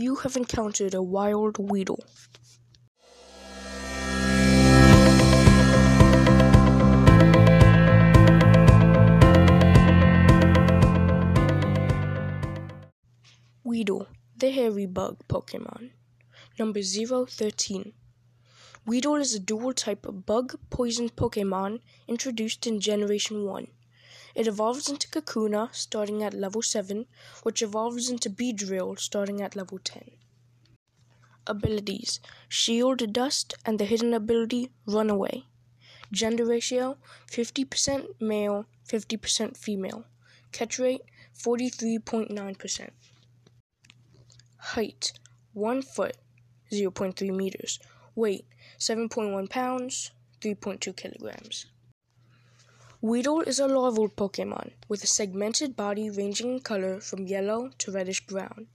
You have encountered a wild Weedle. Weedle, the hairy bug Pokemon. Number 013. Weedle is a dual type bug poison Pokemon introduced in Generation 1. It evolves into Kakuna starting at level 7, which evolves into Beedrill starting at level 10. Abilities Shield Dust and the hidden ability Runaway. Gender ratio 50% male, 50% female. Catch rate 43.9%. Height 1 foot, 0.3 meters. Weight 7.1 pounds, 3.2 kilograms. Weedle is a larval Pokemon with a segmented body ranging in color from yellow to reddish brown.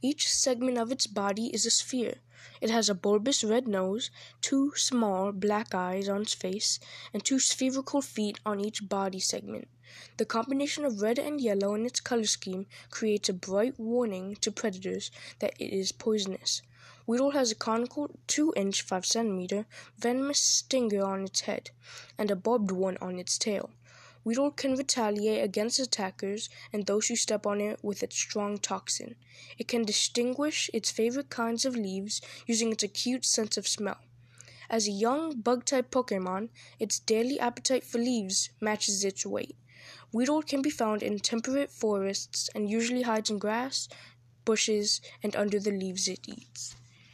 Each segment of its body is a sphere. It has a bulbous red nose, two small black eyes on its face, and two spherical feet on each body segment. The combination of red and yellow in its color scheme creates a bright warning to predators that it is poisonous. Weedle has a conical 2 inch 5 centimeter venomous stinger on its head and a barbed one on its tail. Weedle can retaliate against attackers and those who step on it with its strong toxin. It can distinguish its favorite kinds of leaves using its acute sense of smell. As a young bug type Pokemon, its daily appetite for leaves matches its weight. Weedle can be found in temperate forests and usually hides in grass, bushes, and under the leaves it eats.